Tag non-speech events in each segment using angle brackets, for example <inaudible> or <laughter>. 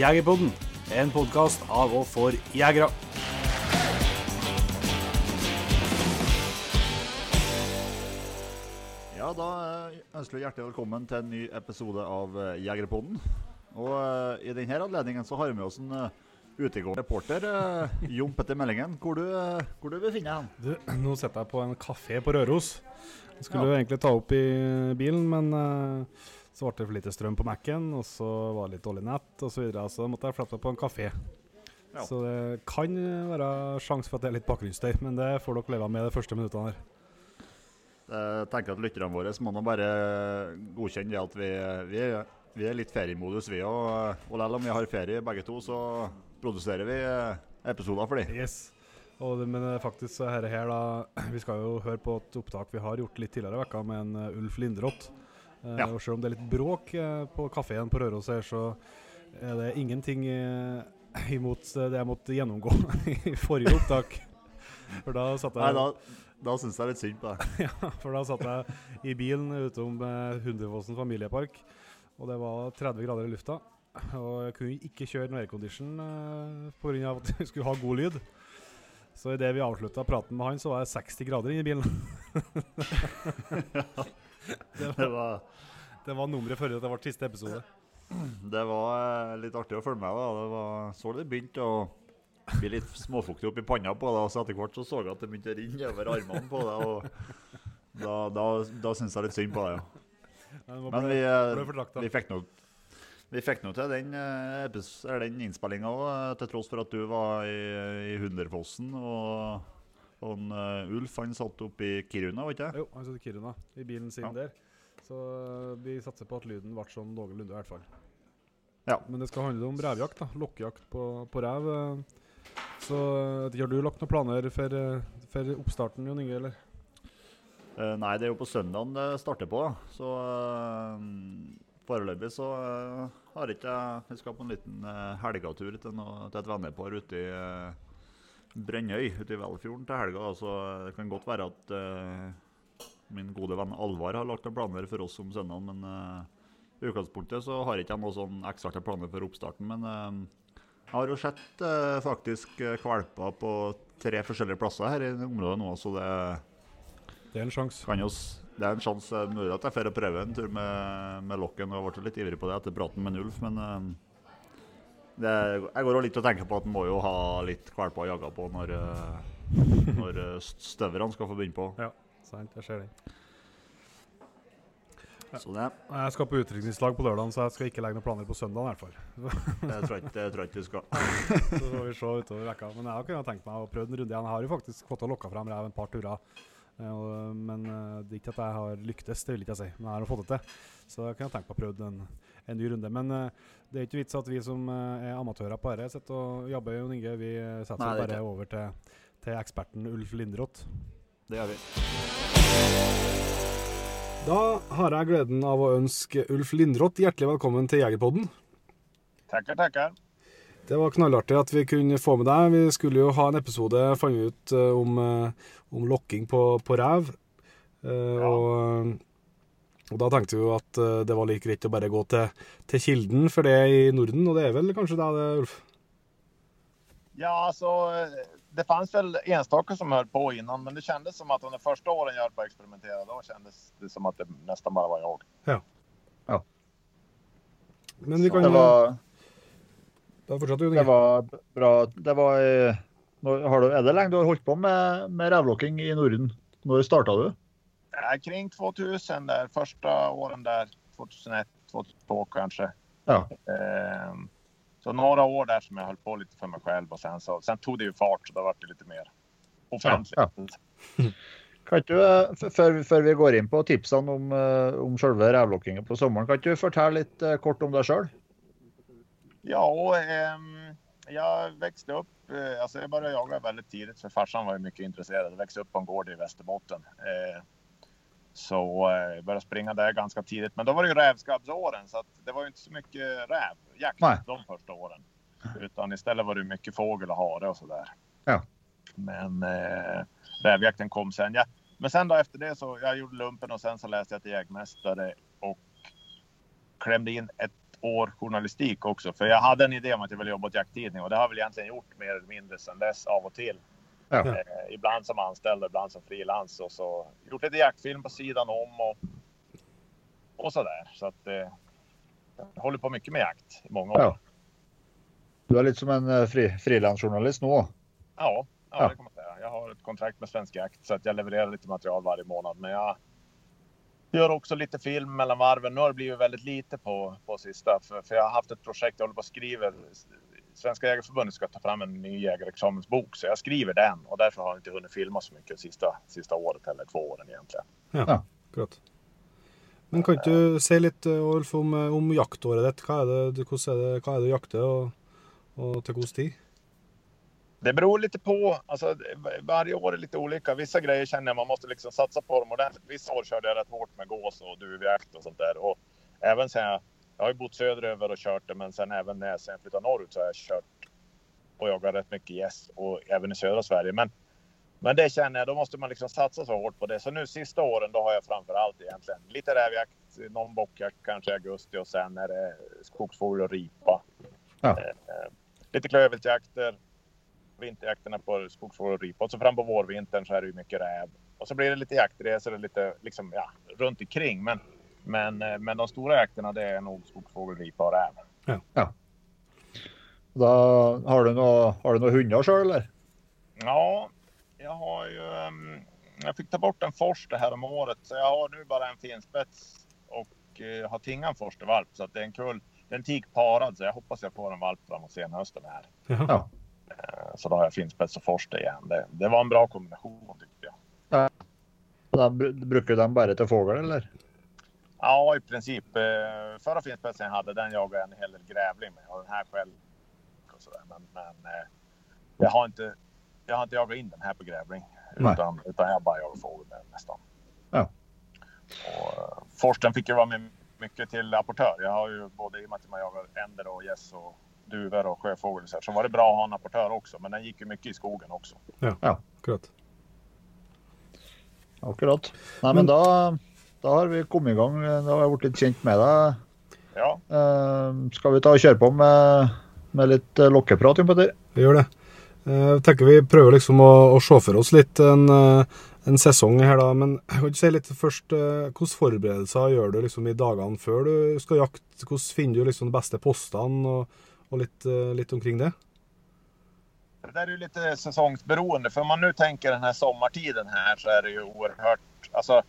Jegerpodden, en podkast av og for jegere. Ja, da eh, ønsker vi hjertelig velkommen til en ny episode av eh, Jegerpodden. Og eh, i denne anledningen så har vi med oss en eh, utegående reporter, eh, Jon Petter Meldingen. Hvor du, hvor du befinner deg? Du, <clears throat> nå sitter jeg på en kafé på Røros. Jeg skulle Ja. jo egentlig ta opp i bilen, men så ble det for lite strøm på Mac-en, og så var det litt dårlig nett osv., så, videre, så måtte jeg flytte meg på en kafé. Ja. Så det kan være sjanse for at det er litt bakgrunnsstøy, men det får dere leve med de første minuttene her. Jeg tenker at lytterne våre må nå bare godkjenne det at vi, vi, er- vi er litt feriemodus, vi òg. Og selv om vi har ferie begge to, så produserer vi episoder for dem. Yes. Og det, men eh, faktisk så dette her da <clears throat> Vi skal jo høre på et opptak vi har gjort litt tidligere i vekka med en eh, Ulf Lindroth. Eh, Ja. Og selv om det er litt bråk eh, på kafeen på Røros her, så er det ingenting eh, <clears throat> imot det jeg måtte gjennomgå <laughs> i forrige opptak. <laughs> For da satt Nei, jeg, da, da syns jeg litt synd på deg. <laughs> ja, for da satt jeg i bilen utom eh, Hunderfossen familiepark, og det var 30 grader i lufta. Og jeg kunne ikke kjøre noe aircondition pga. at vi skulle ha god lyd. Så idet vi avslutta praten med han, så var det 60 grader inne i bilen. Det, Det var, var, det var nummeret før det ble siste episode. det var eh, litt artig å følge med. da. Det var, så det begynte å bli litt småfuktig oppi panna på deg, og så etter hvert så så jeg at det begynte å renne over armene på deg. og Da, da, da syns jeg litt synd på deg, ja. Men, vi, eh, vi fikk nå vi fikk nå til den, eh, den innspillinga òg, til tross for at du var i, i Hunderfossen. Og, en, eh, Ulf han satt oppe i Kiruna, var ikke det? Jo, han satt i Kiruna, i bilen sin Ja. der. Så eh, vi satser på at lyden ble sånn noenlunde, i hvert fall. Ja. Men det skal handle om revjakt, da. Lokkejakt på, på rev. eh. Så har du lagt noen planer for, for oppstarten, Jon Inge, eller? Eh, nei, det er jo på søndagen det starter på. Så eh, foreløpig så eh, har ikke jeg Vi skal på en liten uh, helgatur til, noe, til et vennepar ute i uh, Brennøy ute i Velfjorden til helga. da. Så det kan godt være at eh, min gode venn Alvar har lagt noen planer for oss om søndagen. Men eh, i utgangspunktet så har ikke jeg noe sånn ekstra planer for oppstarten. Men eh, jeg har jo sett faktisk valper på tre forskjellige plasser her i området nå, så det Det er en sjanse. det er en sjanse mulig at jeg får prøve en tur med, med lokken. Jeg ble litt ivrig på det etter praten med Ulf, men det, jeg går også litt og tenker på at en må jo ha litt valper å jage på når, eh, når eh, st- støverne skal få begynne på. Ja, sant. Jeg ser den. Det, Jeg skal på utdrikningslag på lørdag, så jeg skal ikke legge noen planer på søndag, i hvert fall. <laughs> det tror jeg ikke det tror jeg ikke vi skal. <laughs> Så får vi se utover vekka. Men jeg har kunnet tenkt meg å prøve en runde igjen. Jeg har jo faktisk fått lokka frem rev en par turer. Eh, og- Men det er ikke at jeg har lyktes, det vil ikke jeg si. Men jeg har fått det til. Så jeg kunne tenkt meg å prøve en, en ny runde. Men eh, det er ikke vits at vi som eh, er amatører på dette, sitter og jobber, Jon Inge. Vi eh, setter Nei, oss det er bare ikke. over til, til eksperten Ulf Lindroth. Det gjør vi. Da har jeg gleden av å ønske Ulf Lindroth hjertelig velkommen til Jegerpodden. Tackar, tackar. Det var knallartig at vi kunne få med deg. Vi skulle jo ha en episode fant ut eh, om, om lokking på, på rev. Eh, og, og da tenkte vi jo at eh, det var like greit å bare gå til, til kilden for det i Norden, og det er vel kanskje det, det Ulf? Ja, alltså, det fanns väl enstaka som höll på innan, men det kändes som att under första åren jag höll på att experimentera, då kändes det som att det nästan bara var jag. Men vi Så kan Det var, Da fortsatte du. det var bra. Det var eh, når, har du, Er det lenge du har holdt på med, med revlokking i Norden? Når starta du? Eh, Kring 2000, där, första åren där, 2001, 2002 kanske. Ja. Eh, så några år där som jag höll på lite för mig själv och sen, så, sen tog det ju fart så då var det lite mer offentligt. Ja, Kan ikke du, eh, f- før, før vi går inn på tipsene om, eh, om selve revlokkingen på sommeren, kan du fortelle litt eh, kort om deg sjøl? Ja, och, ehm, jag växte upp, alltså jag började jaga väldigt tidigt för farsan var ju mycket intresserad. Jag växte upp på en gård i Västerbotten. Eh, så eh, jag började springa där ganska tidigt. Men då var det ju rävskabbsåren så att det var ju inte så mycket rävjakt Nej. de första åren. Utan istället var det mycket fågel och hare och sådär. Ja. Men eh, rävjakten kom sen. Ja. Men sen då efter det så jag gjorde lumpen och sen så läste jag till jägmästare och klämde in ett år journalistik också. För jag hade en idé om att jag ville jobba åt jakttidning och det har jag väl egentligen gjort mer eller mindre sedan dess av och till. Ja. Eh, ibland som anställd, ibland som frilans och så gjort lite jaktfilm på sidan om och, och sådär. Så att eh, jag håller på mycket med jakt i många år. Ja. Du är lite som en eh, fri, frilansjournalist nu. Ja, ja, Ja. det kan man säga. Jag har ett kontrakt med Svensk Jakt så att jag levererar lite material varje månad. Men jag gör också lite film mellan varven. Nu har det blivit väldigt lite på, på sista. För, för jag har haft ett projekt, jag håller på och skriver. Svenska Jägareförbundet ska ta fram en ny jägarexamensbok. Så jag skriver den och därför har jag inte hunnit filma så mycket sista, sista året eller två åren egentligen. Akkurat. Men kan ikke du litt eh, Ulf, om, eh, om jaktåret ditt? Hva er det, du- hvordan er det, hva er det du jakter, og, og til hvilken tid? Det beror lite på. Alltså, varje år är lite olika. Vissa grejer känner jag man måste liksom satsa på dem ordentligt. Vissa år körde jag rätt hårt med gås och duvjakt och sånt där. Och även sen jag, jag har ju bott söderöver och kört det, men sen även när jag sen flyttade norrut så har jag kört och jagat rätt mycket gäss och även i södra Sverige. Men, men det känner jag, då måste man liksom satsa så hårt på det. Så nu sista åren, då har jag framför allt egentligen lite rävjakt, någon bockjakt kanske i augusti och sen är det skogsfågel och ripa. Ja. Eh, lite klövviltjakter, vinterjakterna på skogsfågel och ripa. Och så fram på vårvintern så är det ju mycket räv. Och så blir det lite jaktresor och lite liksom, ja, runt omkring. Men, men, eh, men de stora jakterna det är nog skogsfågel, ripa och räv. Har du noe, har du noe hunder sjøl, eller? Ja, jag har ju... ehm, jag fick ta bort en forster här om året så jag har nu bara en finspets och eh, har tingat en forstervalp så att det är en kull. Det är en tik parad så jag hoppas jag får en valp framåt senhösten här. Jaha. Ja. Eh, Så då har jag finspets och forster igen. Det, det var en bra kombination tyckte jag. Da br- bruker du dem bare til fågel, eller? Ja, i princip. Eh, förra finspetsen jag hade, den jagade jag en hel del grävling med. Och den här själv. Och sådär. Men, men eh, jag, har inte, jag har inte jagat in den här på grävling. Nej. Utan, utan jag bara jagar fågel med den nästan. Ja. Och, eh, forsten fick ju vara med mycket till apportör. Jag har ju både i och med att man jagar änder och gäss och duvor och sjöfågel så, här, så var det bra att ha en apportör också. Men den gick ju mycket i skogen också. Akkurat. Akkurat. Nei, Men- men da, har vi kommet i gang. Da har jeg blitt litt kjent med deg. Ja, Eh, skal vi ta og kjøre på med, med litt eh, lokkeprat, Jon Petter? Vi gjør det. Eh, Jeg tenker vi prøver liksom å, å se for oss litt en, eh, en sesong her, da. Men jeg kan ikke si litt først eh, Hvilke forberedelser gjør du liksom i dagene før du skal jakte? Hvordan finner du liksom de beste postene, og, og litt, litt omkring det? Det där är ju lite säsongsberoende. För om man nu tänker den här sommartiden här så är det ju oerhört... Alltså,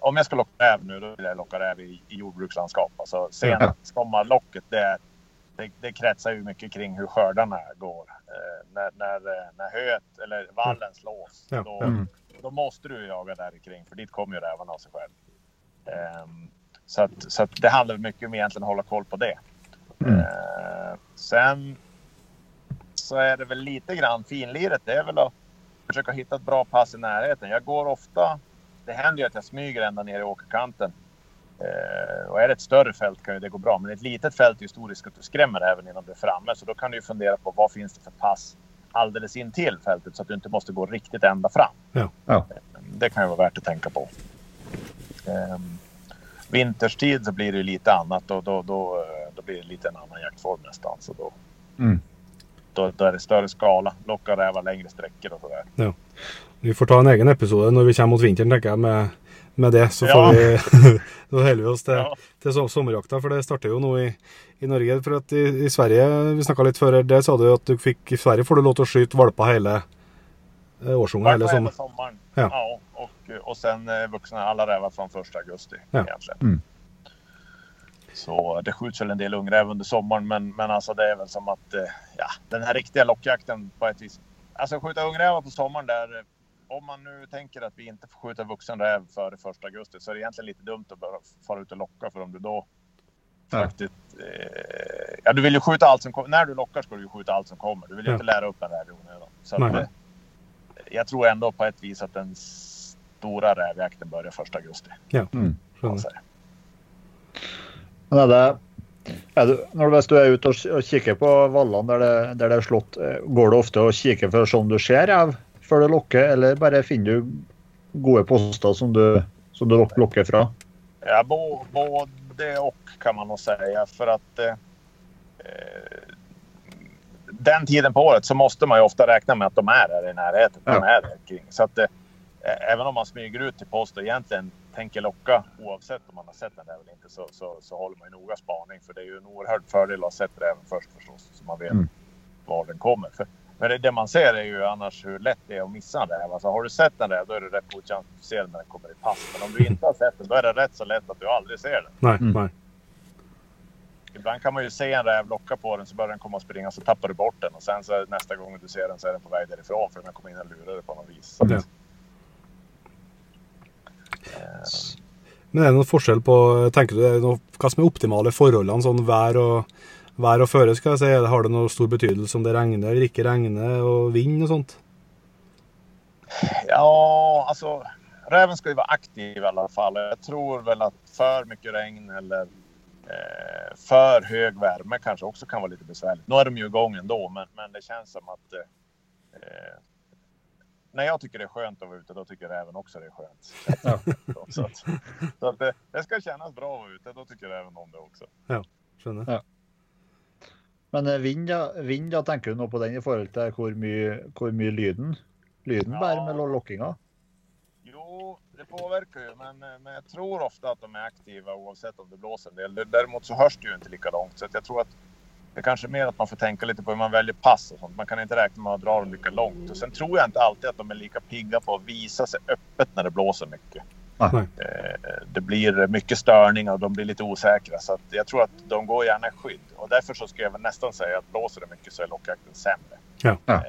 om jag ska locka räv nu, då vill jag locka räv i, i jordbrukslandskap. Alltså sena sommarlocket, det, det, det kretsar ju mycket kring hur skördarna går. Eh, när, när, eh, när höet eller vallen slås, Ja. då, Mm. då måste du jaga där kring för dit kommer ju rävarna av sig själv. Ehm, så att, så att det handlar mycket om egentligen att hålla koll på det. Mm. Eh, sen så är det väl lite grann finliret. Det är väl att försöka hitta ett bra pass i närheten. Jag går ofta. Det händer ju att jag smyger ända ner i åkerkanten. Eh, och är det ett större fält kan ju det gå bra. Men ett litet fält är ju stor risk att du skrämmer även innan du är framme. Så då kan du ju fundera på vad finns det för pass alldeles in till fältet så att du inte måste gå riktigt ända fram. Ja. Ja. Det kan ju vara värt att tänka på. Ehm, vinterstid så blir det ju lite annat och då, då, eh, då blir det lite en annan jaktform nästan. Så då, Mm. då, då är det större skala. Locka rävar längre sträckor och sådär. Vi får ta en egen episode når vi kommer mot vinteren, tenker jeg, med, med det. Så Ja. får vi <laughs> Så holder vi oss til, Ja. til som- sommerjakta, for det starter jo nå i, i Norge. For at i, i Sverige, vi snakka litt før der sa du at du fikk I Sverige får du lov til å skyte valper hele eh, årsunger hele hela sommaren. sommaren. Ja. Ja. och, och sen eh, vuxna alla rävar från första augusti Ja. egentligen. Mm. Så det skjuts väl en del ungräv under sommaren men, men alltså det är väl som att eh, ja, den här riktiga lockjakten på ett vis. Alltså skjuta ungrävar på sommaren där eh, om man nu tänker att vi inte får skjuta vuxen räv före första augusti så är det egentligen lite dumt att bara fara ut och locka för om du då Ja. faktiskt. Eh, ja, du vill ju skjuta allt som kommer. När du lockar ska du ju skjuta allt som kommer. Du vill ju Ja. inte lära upp en räv i onödan. Så att, eh, jag tror ändå på ett vis att den stora rävjakten börjar första augusti. Mm. kan man Skjønner. säga. Men det, er du, når du, hvis du er ute og, og kikker på vallene der det, der det er slått, eh, går du ofte og kikker for sånn du ser rev før du lokker, eller bare finner du gode poster som du, som du lokker fra? Ja, både och kan man nog säga. För att eh, eh, den tiden på året så måste man ju ofta räkna med att de är där i närheten. De Ja. är där kring. Så att eh, även om man smyger ut till post och egentligen tänker locka oavsett om man har sett den där eller inte så, så, så håller man ju noga spaning. För det är ju en oerhörd fördel att ha sett räven först förstås. Så man vet Mm. var den kommer. För, men det, det man ser är ju annars hur lätt det är att missa en räv. Alltså har du sett en räv då är det rätt god chans att du ser den när den kommer i pass. Men om du inte har sett den då är det rätt så lätt att du aldrig ser den. Nej, Mm. nej. Ibland kan man ju se en räv locka på den så börjar den komma och springa så tappar du bort den. Och sen så nästa gång du ser den så är den på väg därifrån för den har kommit in och lurat dig på något vis. Så, att- Men er det noen forskjell på Tenker du hva som er optimale forholdene? Sånn vær og, vær og føre, skal jeg si. Har det noe stor betydelse om det regner eller ikke regner, og vind og sånt? Ja, alltså räven ska ju vara aktiv i alla fall. Jag tror väl att för mycket regn eller eh, för hög värme kanske också kan vara lite besvärligt. Nu är de ju igång ändå, men, men det känns som att eh, eh, när jag tycker det är skönt att vara ute, då tycker räven också det är skönt. Ja. Så, <laughs> så att, så att det, det ska kännas bra att vara ute, då tycker räven om det också. Skjønner. Men eh, vind, vind ja, tenker du nå på den i forhold til hvor mye, hvor mye lyden lyden Ja. bærer med lockinga? Jo, det påverkar ju, men, eh, men jag tror ofta att de är aktiva oavsett om det blåser en del. Däremot så hörs det ju inte lika långt, så jag tror att det kanske är mer att man får tänka lite på hur man väljer pass och sånt. Man kan inte räkna med att dra dem lika långt. Och sen tror jag inte alltid att de är lika pigga på att visa sig öppet när det blåser mycket. Nej. Eh, Det blir mycket störningar och de blir lite osäkra. Så att jag tror att de går gärna i skydd. Och därför så skulle jag väl nästan säga att blåser det mycket så är lockjakten sämre. Ja. Ja. Eh,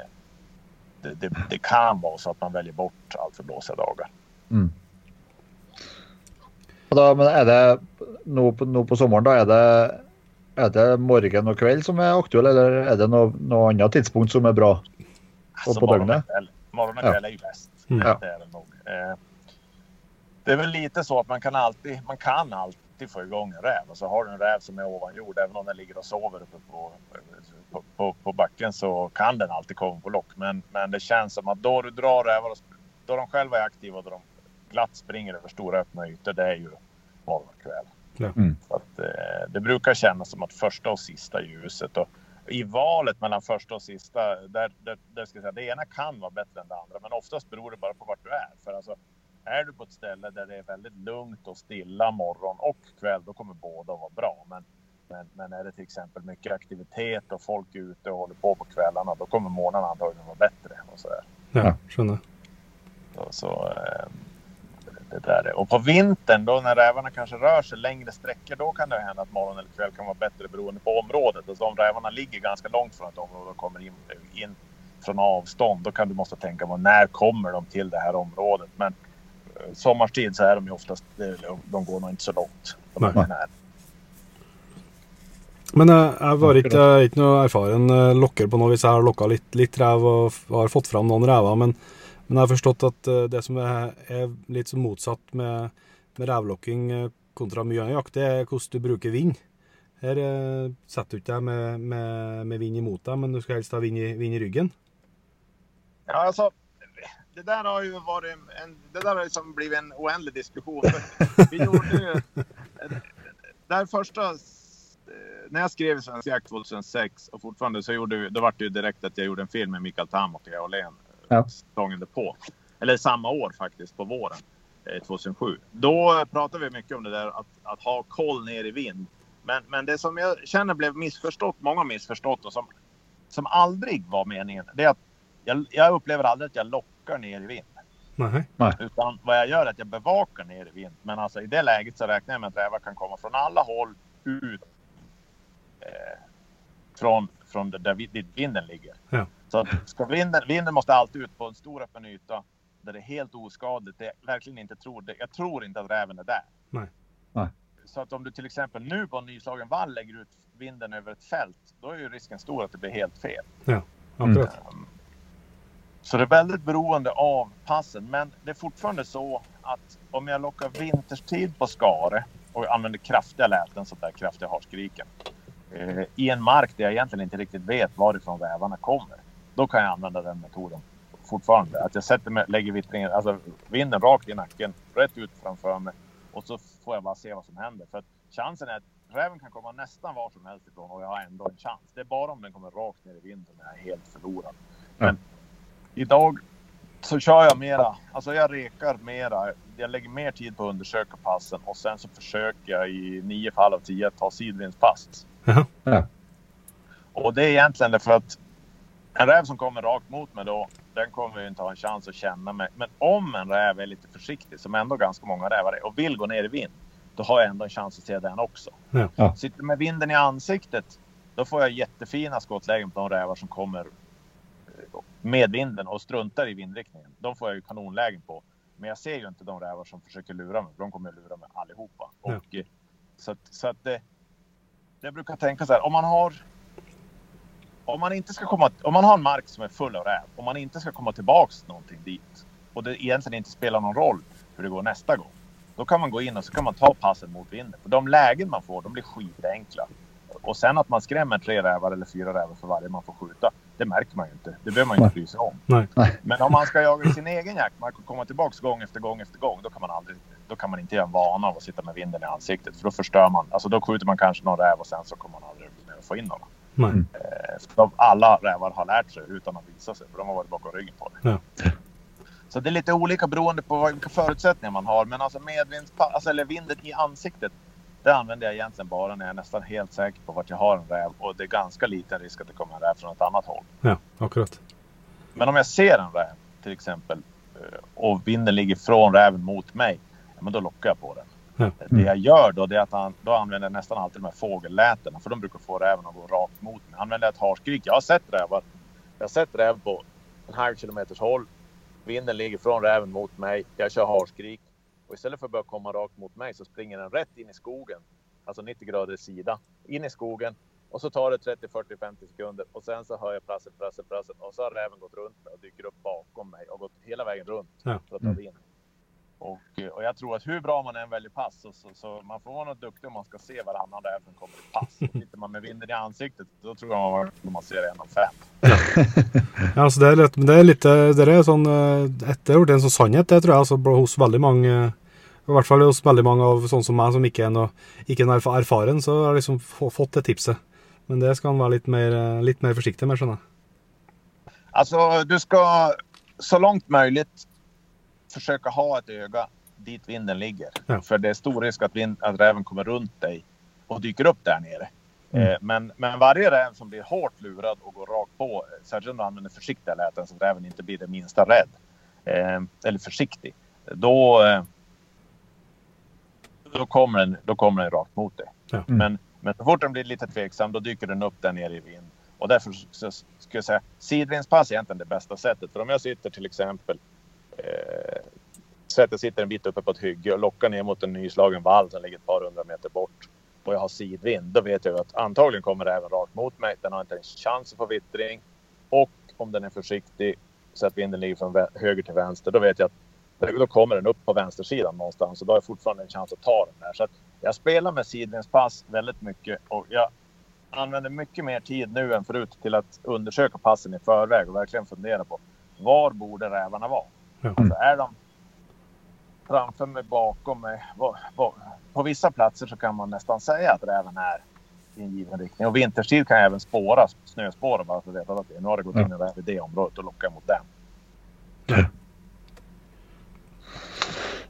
Det, det, det kan vara så att man väljer bort allt för blåsiga dagar. Mm. Og da, men er det nå på, nå på sommeren, da er det, er det morgen og kveld som er aktuelle, eller er det noe, noe annet tidspunkt som är bra? Alltså, på morgon och kväll. Morgon och Ja. kväll är ju bäst. Mm. Ja. Det är det nog. Eh, det är väl lite så att man kan alltid, man kan alltid få igång en räv. Och så har du en räv som är ovan jord, även om den ligger och sover uppe på, på, på, på backen så kan den alltid komma på lock. Men, men det känns som att då du drar rävar, och då de själva är aktiva och då de glatt springer över stora öppna ytor, det är ju morgon och kväll. Mm. Så att, eh, det brukar kännas som att första och sista ljuset. Och I valet mellan första och sista, där, där, där ska jag säga, det ena kan vara bättre än det andra. Men oftast beror det bara på vart du är. För alltså, är du på ett ställe där det är väldigt lugnt och stilla morgon och kväll, då kommer båda att vara bra. Men, men, men är det till exempel mycket aktivitet och folk är ute och håller på på kvällarna, då kommer morgnarna antagligen vara bättre. Och så där. Ja, skjønner. Så, så, eh, det där är. Och på vintern då när rävarna kanske rör sig längre sträckor då kan det hända att morgon eller kväll kan vara bättre beroende på området. Alltså om rävarna ligger ganska långt från ett område och kommer in, in från avstånd då kan du måste tänka på när kommer de till det här området. Men sommartid så är de ju oftast, de, går nog inte så långt. De är Nej. Men jeg, var ikke, jeg er ikke noe erfaren eh, lokker på noe hvis jeg har lokka litt, litt rev og har fått fram noen rever. Men, men jeg har forstått at eh, det som er, er litt så motsatt med, med revlokking eh, kontra mye annen jakt, det er hvordan du bruker vind. Her eh, setter du ikke deg med, med, med vind imot deg, men du skal helst ha vind i, vind i ryggen. Ja, alltså, det där har ju varit en, det där har liksom blivit en oändlig diskussion. För <laughs> Vi gjorde ju, där första, eh, när jag skrev Svensk Jakt 2006 och fortfarande så gjorde vi, då var det ju direkt att jag gjorde en film med Mikael Tam och Thea Åhlén Ja. säsongen på. Eller samma år faktiskt, på våren eh, 2007. Då pratade vi mycket om det där att, att ha koll ner i vind. Men, men det som jag känner blev missförstått, många missförstått och som, som aldrig var meningen, det är att jag, jag upplever aldrig att jag lockar ner i vind. Nej. Utan vad jag gör är att jag bevakar ner i vind. Men alltså i det läget så räknar jag med att rävar kan komma från alla håll ut eh, från, från där dit vinden ligger. Ja. Så ska vinden, vinden måste alltid ut på en stor öppen yta där det är helt oskadligt. Det jag verkligen inte tror, det, jag tror inte att räven är där. Nej. Nej. Så att om du till exempel nu på en nyslagen vall lägger ut vinden över ett fält, då är ju risken stor att det blir helt fel. Akkurat. Um, Så det är väldigt beroende av passen. Men det är fortfarande så att om jag lockar vinterstid på skare och använder kraftiga läten, så där kraftiga harskriken. Eh, I en mark där jag egentligen inte riktigt vet varifrån rävarna kommer. Då kan jag använda den metoden fortfarande. Att jag sätter mig, lägger vittringen, alltså vinden rakt i nacken, rätt ut framför mig Och så får jag bara se vad som händer. För att chansen är att räven kan komma nästan var som helst ifrån och jag har ändå en chans. Det är bara om den kommer rakt ner i vinden som jag är helt förlorad. Men idag så kör jag mera, alltså jag rekar mera. Jag lägger mer tid på att undersöka passen och sen så försöker jag i nio fall av tio att ta sidvindspass. Jaha. Ja. Och det är egentligen därför att en räv som kommer rakt mot mig då, den kommer ju inte ha en chans att känna mig. Men om en räv är lite försiktig, som ändå ganska många rävar är, och vill gå ner i vind, då har jag ändå en chans att se den också. Ja. Ja. Sitter med vinden i ansiktet, då får jag jättefina skottlägen på de rävar som kommer med vinden och struntar i vindriktningen. De får jag ju kanonlägen på. Men jag ser ju inte de rävar som försöker lura mig. för De kommer att lura mig allihopa. Ja. Och, eh, så att, så att det, jag brukar tänka så här. Om man har om man inte ska komma, om man har en mark som är full av räv, om man inte ska komma tillbaks någonting dit och det egentligen inte spelar någon roll hur det går nästa gång. Då kan man gå in och så kan man ta passen mot vinden. För de lägen man får, de blir skitenkla. Och sen att man skrämmer tre rävar eller fyra rävar för varje man får skjuta, det märker man ju inte. Det behöver man ju inte bry sig om. Nej. Men om man ska jaga i sin egen jaktmark och komma tillbaks gång efter gång efter gång, då kan man aldrig, då kan man inte göra en vana av att sitta med vinden i ansiktet. För då förstör man. Alltså då skjuter man kanske någon räv och sen så kommer man aldrig mer få in någon. Nej. Mm. Eh, alla rävar har lärt sig utan att visa sig, för de har varit bakom ryggen på det. Ja. Så det är lite olika beroende på vilka förutsättningar man har. Men alltså medvindspass, alltså, eller vinden i ansiktet, det använder jag egentligen bara när jag är nästan helt säker på vart jag har en räv. Och det är ganska liten risk att det kommer en räv från ett annat håll. Ja, akkurat. Men om jag ser en räv till exempel eh, och vinden ligger från räven mot mig, ja, men då lockar jag på den. Ja. Det jag gör då, det är att han, då använder jag nästan alltid de här fågellätena för de brukar få räven att gå rakt mot mig. Använder jag ett harskrik. Jag har sett rävar. Jag har sett räv på en halv kilometers håll. Vinden ligger från räven mot mig. Jag kör harskrik och istället för att börja komma rakt mot mig så springer den rätt in i skogen. Alltså 90 grader sida. In i skogen och så tar det 30, 40, 50 sekunder och sen så hör jag prassel, prassel, prassel och så har räven gått runt mig och dyker upp bakom mig och gått hela vägen runt Ja. för att ta Mm. Och, eh, och jag tror att hur bra man än väljer pass så, så, så man får vara något duktig om man ska se varannan räv som kommer i pass. Och Sitter man med vinden i ansiktet då tror jag man man ser en av fem. <laughs> Ja, altså det, litt, men det er litt Det er sånn eh, et- Det blitt en sånn sannhet, det tror jeg, altså hos veldig mange I hvert fall hos veldig mange av sånne som meg, som ikke er noe ikke er erfaren, så har liksom få- fått det tipset. Men det skal han være litt mer, eh, litt mer forsiktig med, skjønner jeg. Alltså du ska så långt möjligt försöka ha ett öga dit vinden ligger. Ja. För det är stor risk att, vind, att räven kommer runt dig och dyker upp där nere. Mm. Eh, men, men varje räv som blir hårt lurad och går rakt på, särskilt om du använder försiktiga läten så att räven inte blir det minsta rädd, eh, eller försiktig, då, eh, då, kommer den, då kommer den rakt mot dig. Ja. Mm. Men, men så fort den blir lite tveksam, då dyker den upp där nere i vind. Och därför så ska jag säga sidvindspass är egentligen det bästa sättet. För om jag sitter till exempel eh, så att jag sitter en bit uppe på ett hygge och lockar ner mot en nyslagen vall som ligger ett par hundra meter bort och jag har sidvind, då vet jag ju att antagligen kommer även rakt mot mig. Den har inte en chans att få vittring och om den är försiktig så att vinden ligger från höger till vänster, då vet jag att då kommer den upp på vänstersidan någonstans och då har jag fortfarande en chans att ta den där. Så att jag spelar med sidvindspass väldigt mycket och jag använder mycket mer tid nu än förut till att undersöka passen i förväg och verkligen fundera på var borde rävarna vara? Ja. Alltså är de framför mig, bakom mig? På vissa platser så kan man nästan säga att räven är i en given riktning. Och vintertid kan jag även spåra, snöspåra bara för att veta att det, nu har det gått in en räv i det området och lockar mot den.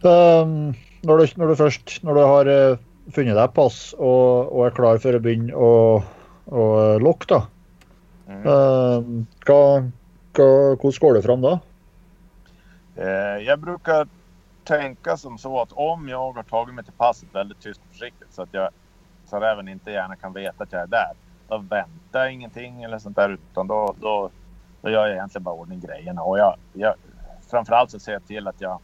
Um, når, du, når du først når du har eh, funnet deg pass og, og er klar for å begynne å, å lokke, da. Mm. Um, hva, hva, hvordan går det fram da? Eh, jag brukar tänka som så att om jag har tagit mig till passet väldigt tyst och försiktigt så att jag så räven inte gärna kan veta att jag är där. Då väntar jag ingenting eller sånt där utan då, då, då gör jag egentligen bara ordning grejerna. Och jag, jag, framförallt så ser jag till att jag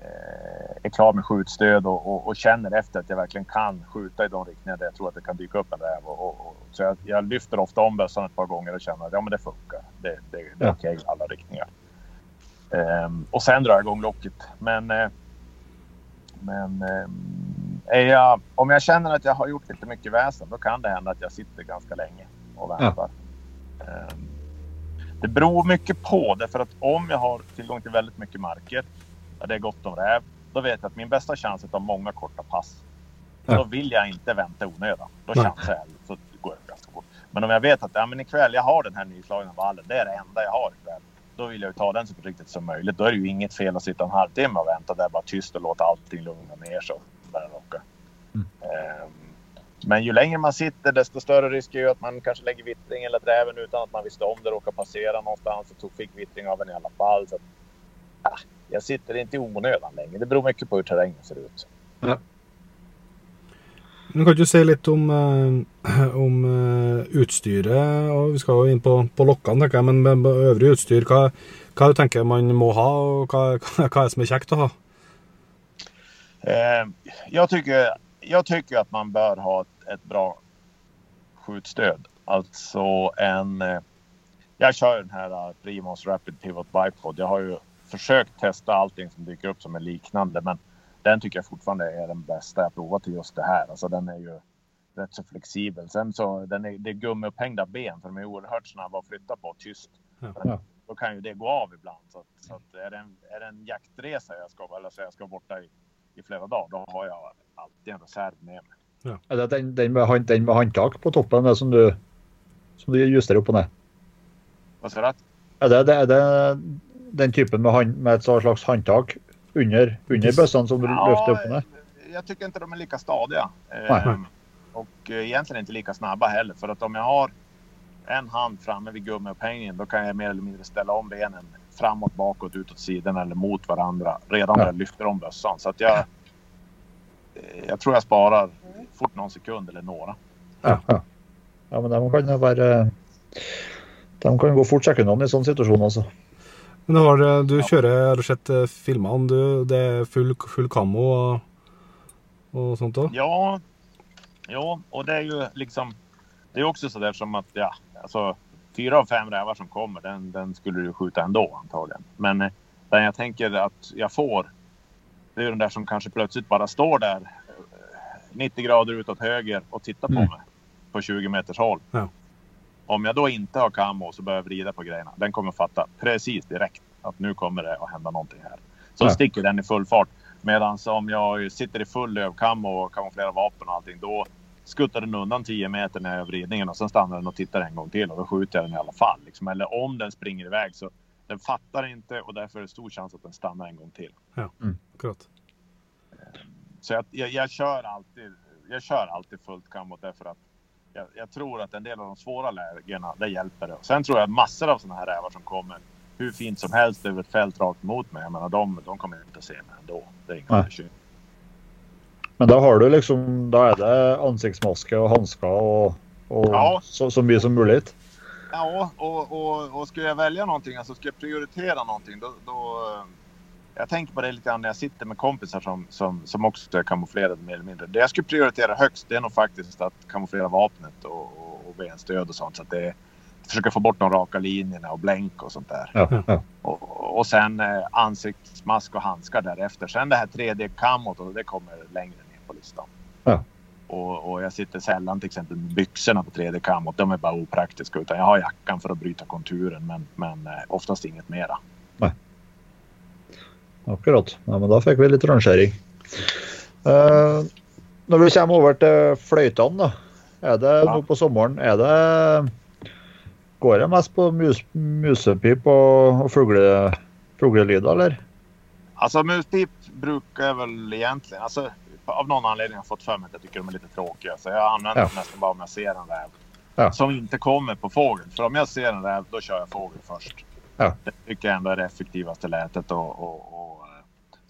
eh, är klar med skjutstöd och, och, och känner efter att jag verkligen kan skjuta i de riktningar där jag tror att det kan dyka upp en räv. Och, och, så jag, jag lyfter ofta om bössan ett par gånger och känner att ja, men det funkar. Det, det, det är okej i alla riktningar. Ehm, och sen drar jag igång locket. Men, eh, men ehm, är jag, om jag känner att jag har gjort lite mycket väsen då kan det hända att jag sitter ganska länge och väntar. Ehm, det beror mycket på därför att om jag har tillgång till väldigt mycket marker, där det är gott om räv, då vet jag att min bästa chans är att ta många korta pass. Ja. Då vill jag inte vänta onödan. Då chansar jag så går det ganska fort. Men om jag vet att ja, men ikväll jag har den här nyslagna vallen, det är det enda jag har ikväll. Då vill jag ju ta den så riktigt som möjligt. Då är det ju inget fel att sitta en halvtimme och vänta där bara tyst och låta allting lugna ner sig och börja locka. Mm. Ehm, men ju längre man sitter desto större risk är ju att man kanske lägger vittring eller dräven utan att man visste om det. Råkar passera någonstans och tog, fick vittring av en i alla fall. Så att, ja, jag sitter inte i onödan längre. Det beror mycket på hur terrängen ser ut. Men kan du si litt om, eh, om eh, utstyret? og Vi skal jo inn på, på lokkene, tenker jeg, men med med øvrig utstyr, hva, hva du tenker man må ha, og hva, hva er det som er kjekt å ha? Eh, jag, tycker, jag tycker att man bör ha ett, ett bra skjutstöd. Alltså en... Jag kör den här Primos Rapid Pivot Bipod. Jag har ju försökt testa allting som dyker upp som är liknande. Men den tycker jag fortfarande är den bästa jag provat till just det här. Alltså den är ju rätt så flexibel. Sen så den är, det är gummiupphängda ben för de är oerhört snabba att flytta på tyst. Ja. Ja. Då kan ju det gå av ibland. Så, att, så att är, det en, är det en jaktresa jag ska, eller så jag ska borta i, i flera dagar, då har jag alltid en reserv med mig. Det den, den, med, hand- den med håndtak på toppen det som du, som du justerer opp og ned? Vad sa du? Er det, det, er det den typen med, hand, med et sånt slags håndtak under, under bøssene som du løfter opp og ned? jag tycker inte de är lika stadiga. Ehm, och eh, egentligen inte lika snabba heller. För att om jag har en hand framme vid gummiupphängningen då kan jag mer eller mindre ställa om benen framåt, bakåt, utåt sidan eller mot varandra redan när Ja. jag lyfter om bössan. Så att jag, eh, jeg tror jag sparar fort någon sekund eller några. Ja, ja. ja men de kan jo være De kan gå fort sekundene i sånn situasjon også. Men var, eh, du kjører, jeg har sett eh, filmene, du, det er full, full kammo og, og sånt òg? Ja, ja, och det är ju liksom. Det är också så där som att ja, alltså fyra av fem rävar som kommer, den, den skulle du skjuta ändå antagligen. Men eh, den jag tänker att jag får, det är den där som kanske plötsligt bara står där eh, 90 grader utåt höger och tittar på Mm. mig på 20 meters håll. Ja. Om jag då inte har kammo så börjar jag vrida på grejerna. Den kommer fatta precis direkt att nu kommer det att hända någonting här. Så Ja. sticker den i full fart. Medan om jag sitter i full lövkam och kamouflerar vapen och allting, då skuttar den undan 10 meter när jag gör vridningen och sen stannar den och tittar en gång till och då skjuter jag den i alla fall. Liksom. Eller om den springer iväg så den fattar inte och därför är det stor chans att den stannar en gång till. Akkurat. Så jag, jag, jag, kör alltid, jag kör alltid fullt kamot därför att jag, jag tror att en del av de svåra lägena, det hjälper det. Sen tror jag massor av sådana här rävar som kommer hur fint som helst över ett fält rakt mot mig. Jag menar, de, de kommer inte att se mig ändå. Det är inga bekymmer. Men da har du liksom Da er det ansiktsmaske og hansker og, og Ja. så, så mye som mulig. Ja, och, och, och ska jag välja någonting, alltså ska jag prioritera någonting, då, då jag tänker på det lite grann när jag sitter med kompisar som, som, som också är kamouflerade mer eller mindre. Det jag skulle prioritera högst det är nog faktiskt att kamouflera vapnet och, och, och benstöd och sånt. Så att det, försöka få bort de raka linjerna och blänk och sånt där. Ja, ja. Och, och sen eh, ansiktsmask och handskar därefter. Sen det här 3D-kamot och det kommer längre ner på listan. Ja. Och, och jag sitter sällan till exempel med byxorna på 3D-kamot. De är bara opraktiska. Utan jag har jackan för att bryta konturen men, men eh, oftast inget mera. Akkurat. Ja, men da fikk vi litt rangering. Eh, når vi kommer over til fløytene, da. Er det Ja. nå på sommeren er det Går det mest på mus, musepip og, og fugle, fuglelyder, eller? Alltså muspip brukar jag väl egentligen... Alltså, av någon anledning har jag fått för mig att jag tycker de är lite tråkiga. Så jag använder Ja. dem nästan bara om jag ser en räv. Ja. Som inte kommer på fågel. För om jag ser en räv, då kör jag fågel först. Ja. Det tycker jag ändå är det effektivaste lätet. Och, och,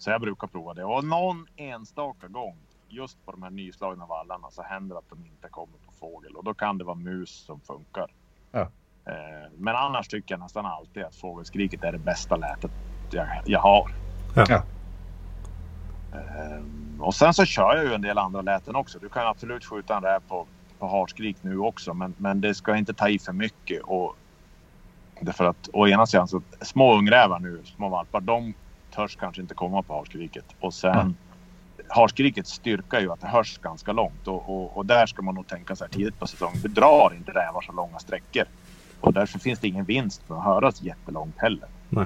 så jag brukar prova det. Och någon enstaka gång, just på de här nyslagna vallarna, så händer det att de inte kommer på fågel. Och då kan det vara mus som funkar. Ja. Eh, Men annars tycker jag nästan alltid att fågelskriket är det bästa lätet jag, jag har. Ja. Ehm, och sen så kör jag ju en del andra läten också. Du kan absolut skjuta en räv på, på hartskrik nu också. Men, men det ska inte ta i för mycket. Och, därför att å ena sidan så små ungrävar nu, små valpar, de törs kanske inte komma på hartskriket. Och sen harskrikets styrka är ju att det hörs ganska långt. Och, och, och där ska man nog tänka så här tidigt på säsongen. Du drar inte rävar så långa sträckor. Och därför finns det ingen vinst med att höras jättelångt heller. Nej.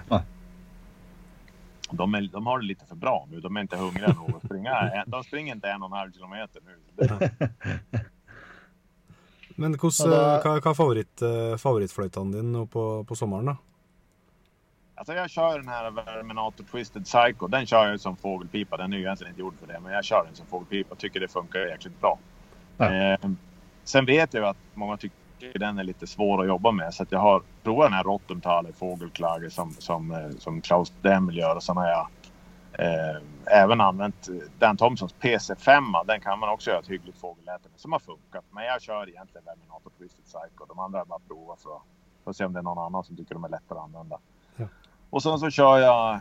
De, är, de har det lite för bra nu. De är inte hungriga nog att springa. <laughs> De springer inte en och en halv kilometer nu. Det, <laughs> Men da- hva, hva er favoritt, nå på, på sommaren? da? Alltså jag kör den här Verminator Twisted Psycho. Den kör jag som fågelpipa. Den är ju egentligen inte gjord för det, men jag kör den som fågelpipa. Tycker det funkar jäkligt bra. Ja. Eh, sen vet jag ju att många tycker den är lite svår att jobba med. Så att jag har provat den här Rottenthal fågelklage som, som, eh, som Klaus Demmel gör. Och sen har jag eh, även använt Dan Thompsons PC5. Den kan man också göra ett hyggligt fågelläte med som har funkat. Men jag kör egentligen Verminator Twisted Psycho. De andra har jag bara provat för för att se om det är någon annan som tycker de är lättare att använda. Ja. Och sen så kör jag...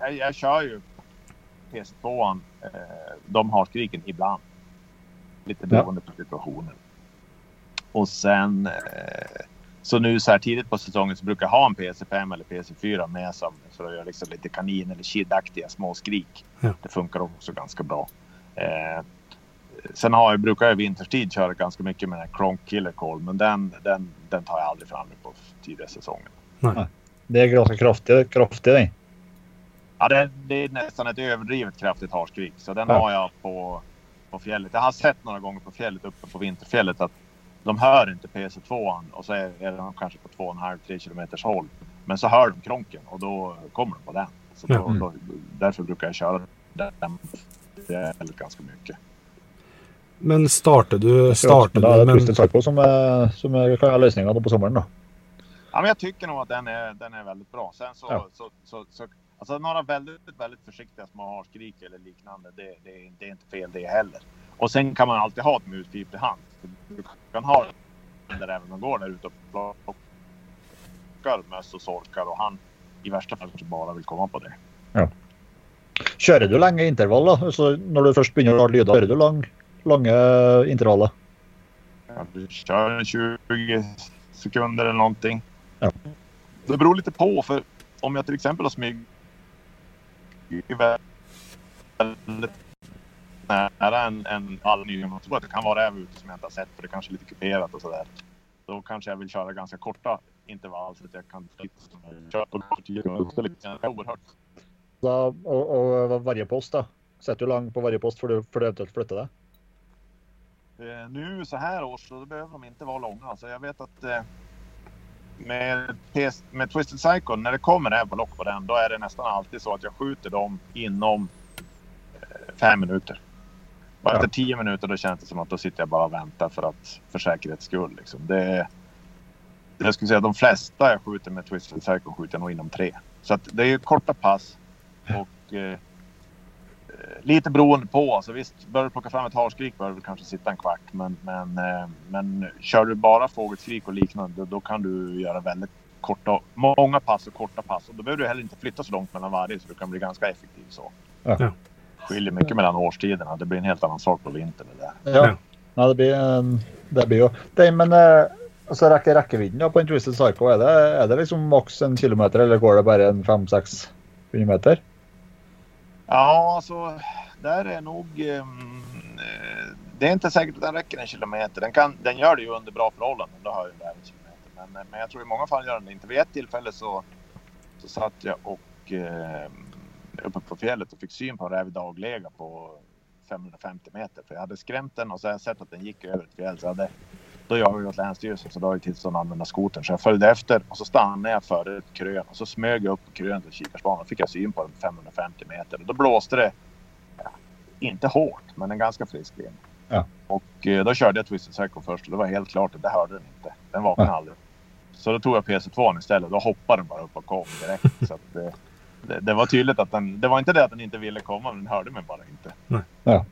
Jag, jag kör ju PC2. Eh, de har skriken ibland. Lite Ja. beroende på situationen. Och sen... Eh, så nu så här tidigt på säsongen så brukar jag ha en PC5 eller PC4 med som för att göra liksom lite kanin eller kidaktiga små skrik. Ja. Det funkar också ganska bra. Eh, sen har jag, brukar jag vintertid köra ganska mycket med den här Kronk Killer Call, men den, den, den tar jag aldrig fram på tidiga säsongen. Det är ganska kraftig, kraftig den. Ja, det, det är nästan ett överdrivet kraftigt harskrik. Så den Ja. har jag på, på fjället. Jag har sett några gånger på fjället uppe på vinterfjället att de hör inte PC2 och så är, är de kanske på 2,5-3 kilometers håll. Men så hör de kronken och då kommer de på den. Så då. Mm. då, därför brukar jag köra den fjället ganska mycket. Men starter du, starter Men da er du det men, Twisted Psycho som, er, som kan være løsninga på sommeren. da. Ja, men jag tycker nog att den är, den är väldigt bra. Sen så, Ja. så, så, så alltså några väldigt, väldigt försiktiga små harskrik eller liknande. Det, det, är- det är inte fel det heller. Och sen kan man alltid ha ett muspip till hand. Du kan ha den där även om går där ute och plockar möss och sorkar och han i värsta fall bara vill komma på det. Kjører du lenge intervall? da? Så når du begynner å lage lyder, kjører du lang, lange intervaller? Ja, du kör 20 sekunder eller någonting. Ja. Det beror lite på för om jag till exempel har smyg väldigt nära en, en all ny så tror jag att det kan vara räv ute som jag inte har sett för det kanske är lite kuperat och sådär. Då kanske jag vill köra ganska korta intervall så att jag kan köra på 10 minuter. Det är oerhört Da, og, og varje post, da? Setter du lang på varje post før du, før du eventuelt flytter deg? Eh, nu så här års så behöver de inte vara långa. Alltså jag vet att eh, med, med Twisted Psycho, när det kommer en på lock på den, då är det nästan alltid så att jag skjuter dem inom eh, fem minuter. Och efter tio minuter då känns det som att då sitter jag bara och väntar för att för säkerhets skull. Liksom. Det, jag skulle säga att de flesta jag skjuter med Twisted Psycho skjuter jag nog inom tre. Så att det är korta pass och eh, lite beroende på. Alltså visst, börjar du plocka fram ett harskrik bör du kanske sitta en kvart. Men, men, eh, men kör du bara fågelskrik och liknande då, då kan du göra väldigt korta, många pass och korta pass. Och då behöver du heller inte flytta så långt mellan varje så du kan bli ganska effektiv så. Ja. Skiljer mycket mellan årstiderna. Det blir en helt annan sak på vintern. Det där. Ja. Ja. Det blir, eh, det blir jo det, Men altså, rekke, rekkevidden da, på en Twisted Psycho, er det, er det liksom maks en kilometer, eller går det bare en fem-seks meter? Ja, alltså där är nog... Ehm, eh, det är inte säkert att den räcker en kilometer. Den, kan, den gör det ju under bra förhållanden. Då har jag ju en kilometer. Men, eh, men jag tror i många fall gör den det inte. Vid ett tillfälle så, så satt jag och eh, uppe på fjället och fick syn på en räv i daglega på 550 meter. För jag hade skrämt den och så hade jag sett att den gick över ett fjäll. Så jag hade, då jag åt Länsstyrelsen så då har jag tillstånd att använda skotern. Så jag följde efter och så stannade jag före ett krön och så smög jag upp på krönet till kikarsbanan. Då fick jag syn på den på 550 meter. Och då blåste det, ja, inte hårt, men en ganska frisk vind. Ja. Och eh, då körde jag Twisted Psycho först och det var helt klart att det hörde den inte. Den vaknade Ja. aldrig. Så då tog jag PC2 istället. Då hoppade den bara upp och kom direkt. <laughs> så att, eh, det, det var tydligt att den... Det var inte det att den inte ville komma, men den hörde mig bara inte. Ja.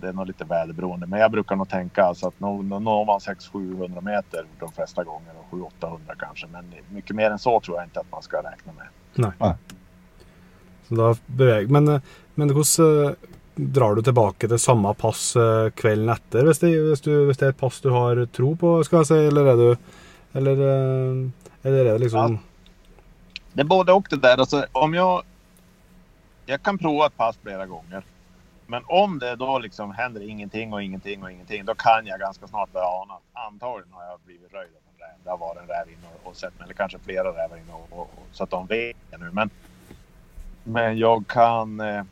Det är nog lite väderberoende. Men jag brukar nog tänka alltså att nå- nå- når man 600-700 meter de flesta gånger och 700-800 kanske. Men mycket mer än så tror jag inte att man ska räkna med. Så da beveg, men, men hvordan eh, drar du tilbake til samme pass eh, kvelden etter, hvis det, du, det er et pass du har tro på, skal jeg si, eller er du Eller, eh, eller er det liksom Det är både och det där. Alltså, om jag, jag kan prova ett pass flera gånger. Men om det då liksom händer ingenting och ingenting och ingenting. Då kan jag ganska snart börja ana att antagligen har jag blivit röjd av en räv. Det har varit en räv inne och, och sett mig. Eller kanske flera rävar inne och, och, och, så att de vet det nu. Men Men jag kan... Eh,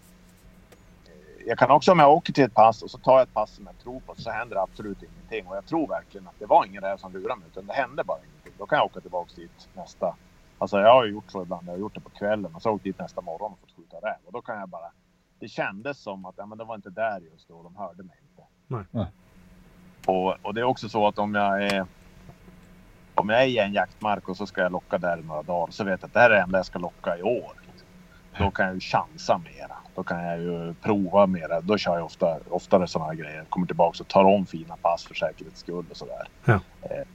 jag kan också om jag åker till ett pass och så tar jag ett pass som jag tror på så händer det absolut ingenting. Och jag tror verkligen att det var ingen räv som lurade mig utan det hände bara ingenting. Då kan jag åka tillbaka dit nästa. Alltså jag har ju gjort så ibland. Jag har gjort det på kvällen och så åkt dit nästa morgon och fått skjuta räv. Och då kan jag bara... Det kändes som att ja, men det var inte där just då. De hörde mig inte. Nej. Och, och det är också så att om jag är... Om jag är i en jaktmark och så ska jag locka där i några dagar så vet jag att det här är det enda jag ska locka i år. Då kan jag ju chansa mera. Då kan jag ju prova mera. Då kör jag ofta, oftare sådana här grejer. Kommer tillbaka och tar om fina pass för säkerhets skull och sådär. Ja. Eh,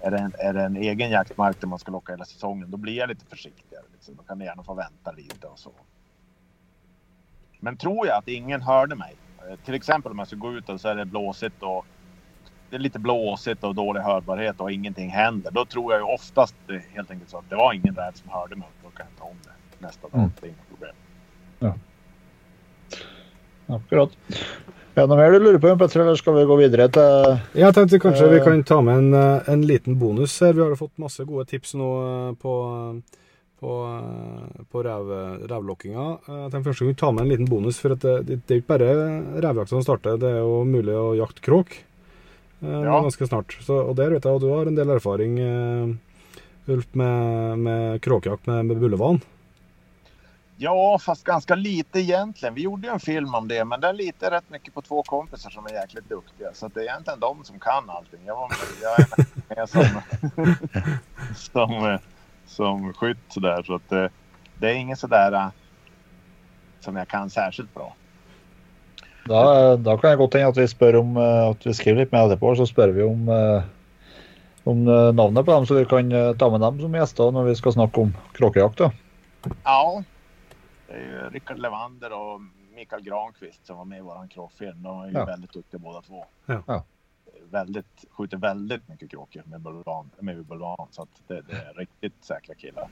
är, det en, är det en egen jaktmark där man ska locka hela säsongen, då blir jag lite försiktigare. Liksom. Då kan det gärna få vänta lite och så. Men tror jag att ingen hörde mig. eh, Till exempel om jag ska gå ut och så är det blåsigt och det är lite blåsigt och dålig hörbarhet och ingenting händer. Då tror jag ju oftast helt enkelt så att det var ingen räv som hörde mig. Då kan jag ta om det nästa dag. Mm. Det är inget problem. Akkurat. Er det noe mer du lurer på, Petter, eller skal vi gå videre til Jeg tenkte kanskje vi Eh. kan ta med en, eh, en liten bonus her. Vi har fått masse gode tips nå eh, på, på, eh, på rev, revlokkinga. Eh, Jeg tenkte først vi kunne ta med en liten bonus, for at det, det, er ikke bare revjakt som starter. Det er jo mulig å jakte kråk eh, Ja. ganske snart. Så, og der vet jeg at du har en del erfaring, eh, Ulf, med, med kråkjakt med, med bullevan. Ja, fast ganska lite egentligen. Vi gjorde ju en film om det, men den litar rätt mycket på två kompisar som är jäkligt duktiga. Så det är egentligen de som kan allting. Jag, var med, jag är med som, <laughs> som, eh, som skytt sådär. Så att det, det är inget sådär eh, som jag kan särskilt bra. Da, da kan jeg godt hende at vi spør om eh, at vi skriver litt mer etterpå, så spør vi om, eh, om navnet på dem, så vi kan ta med dem som gjester når vi skal snakke om kråkejakt. da. Ja, det är ju Rickard Levander och Mikael Granqvist som var med i våran kråkfilm. De är ju Ja. väldigt duktiga båda två. Ja. Ja. Väldigt, skjuter väldigt mycket kråkor med bulvan. Med bulvan så att det, det är riktigt säkra killar.